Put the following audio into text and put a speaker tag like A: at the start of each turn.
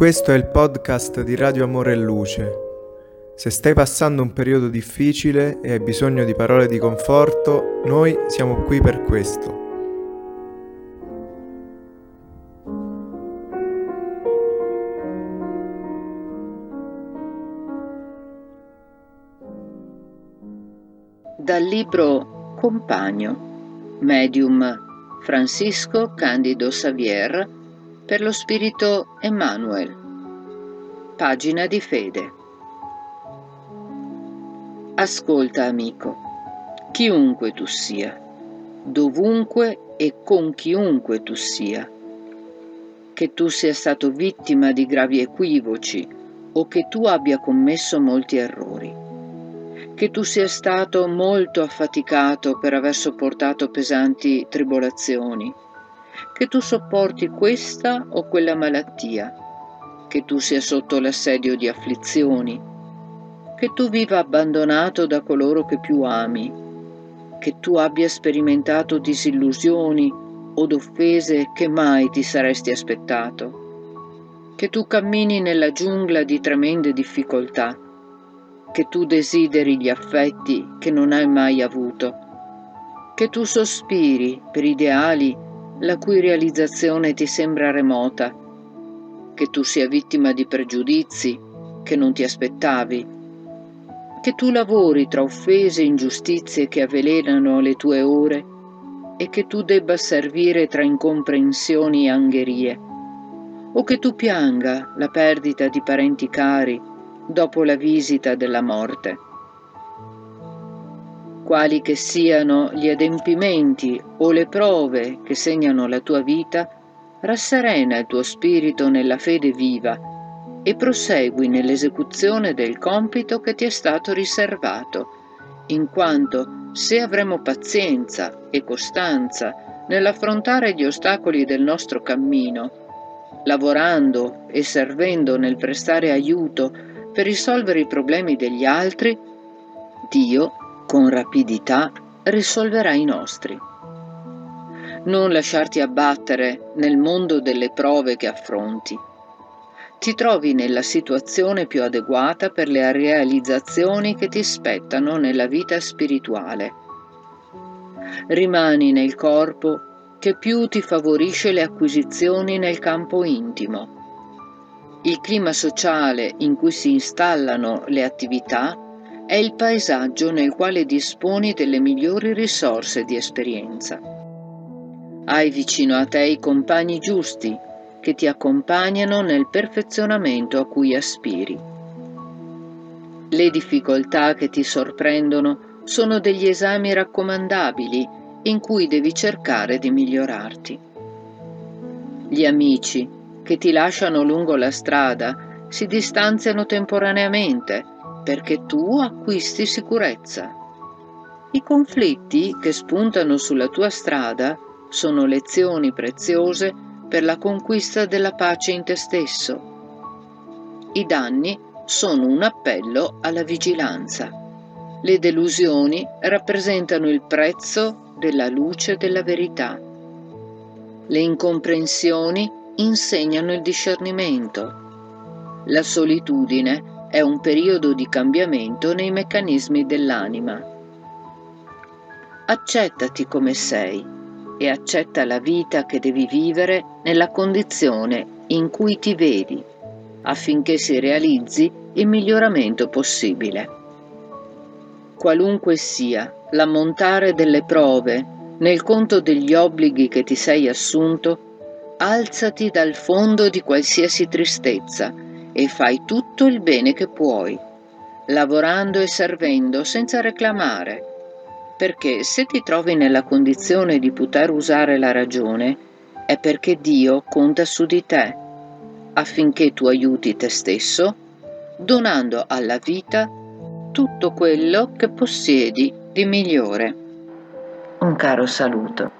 A: Questo è il podcast di Radio Amore e Luce. Se stai passando un periodo difficile e hai bisogno di parole di conforto, noi siamo qui per questo.
B: Dal libro Compagno, medium Francisco Candido Xavier per lo spirito Emmanuel. Pagina di fede. Ascolta amico, chiunque tu sia, dovunque e con chiunque tu sia, che tu sia stato vittima di gravi equivoci o che tu abbia commesso molti errori, che tu sia stato molto affaticato per aver sopportato pesanti tribolazioni, che tu sopporti questa o quella malattia, che tu sia sotto l'assedio di afflizioni, che tu viva abbandonato da coloro che più ami, che tu abbia sperimentato disillusioni od offese che mai ti saresti aspettato, che tu cammini nella giungla di tremende difficoltà, che tu desideri gli affetti che non hai mai avuto, che tu sospiri per ideali la cui realizzazione ti sembra remota, che tu sia vittima di pregiudizi che non ti aspettavi, che tu lavori tra offese e ingiustizie che avvelenano le tue ore e che tu debba servire tra incomprensioni e angherie, o che tu pianga la perdita di parenti cari dopo la visita della morte quali che siano gli adempimenti o le prove che segnano la tua vita, rasserena il tuo spirito nella fede viva e prosegui nell'esecuzione del compito che ti è stato riservato, in quanto se avremo pazienza e costanza nell'affrontare gli ostacoli del nostro cammino, lavorando e servendo nel prestare aiuto per risolvere i problemi degli altri, Dio con rapidità risolverà i nostri. Non lasciarti abbattere nel mondo delle prove che affronti. Ti trovi nella situazione più adeguata per le realizzazioni che ti spettano nella vita spirituale. Rimani nel corpo che più ti favorisce le acquisizioni nel campo intimo. Il clima sociale in cui si installano le attività è il paesaggio nel quale disponi delle migliori risorse di esperienza. Hai vicino a te i compagni giusti che ti accompagnano nel perfezionamento a cui aspiri. Le difficoltà che ti sorprendono sono degli esami raccomandabili in cui devi cercare di migliorarti. Gli amici che ti lasciano lungo la strada si distanziano temporaneamente perché tu acquisti sicurezza. I conflitti che spuntano sulla tua strada sono lezioni preziose per la conquista della pace in te stesso. I danni sono un appello alla vigilanza. Le delusioni rappresentano il prezzo della luce della verità. Le incomprensioni insegnano il discernimento. La solitudine è un periodo di cambiamento nei meccanismi dell'anima. Accettati come sei e accetta la vita che devi vivere nella condizione in cui ti vedi, affinché si realizzi il miglioramento possibile. Qualunque sia l'ammontare delle prove nel conto degli obblighi che ti sei assunto, alzati dal fondo di qualsiasi tristezza e fai tutto il bene che puoi, lavorando e servendo senza reclamare, perché se ti trovi nella condizione di poter usare la ragione, è perché Dio conta su di te, affinché tu aiuti te stesso, donando alla vita tutto quello che possiedi di migliore. Un caro saluto.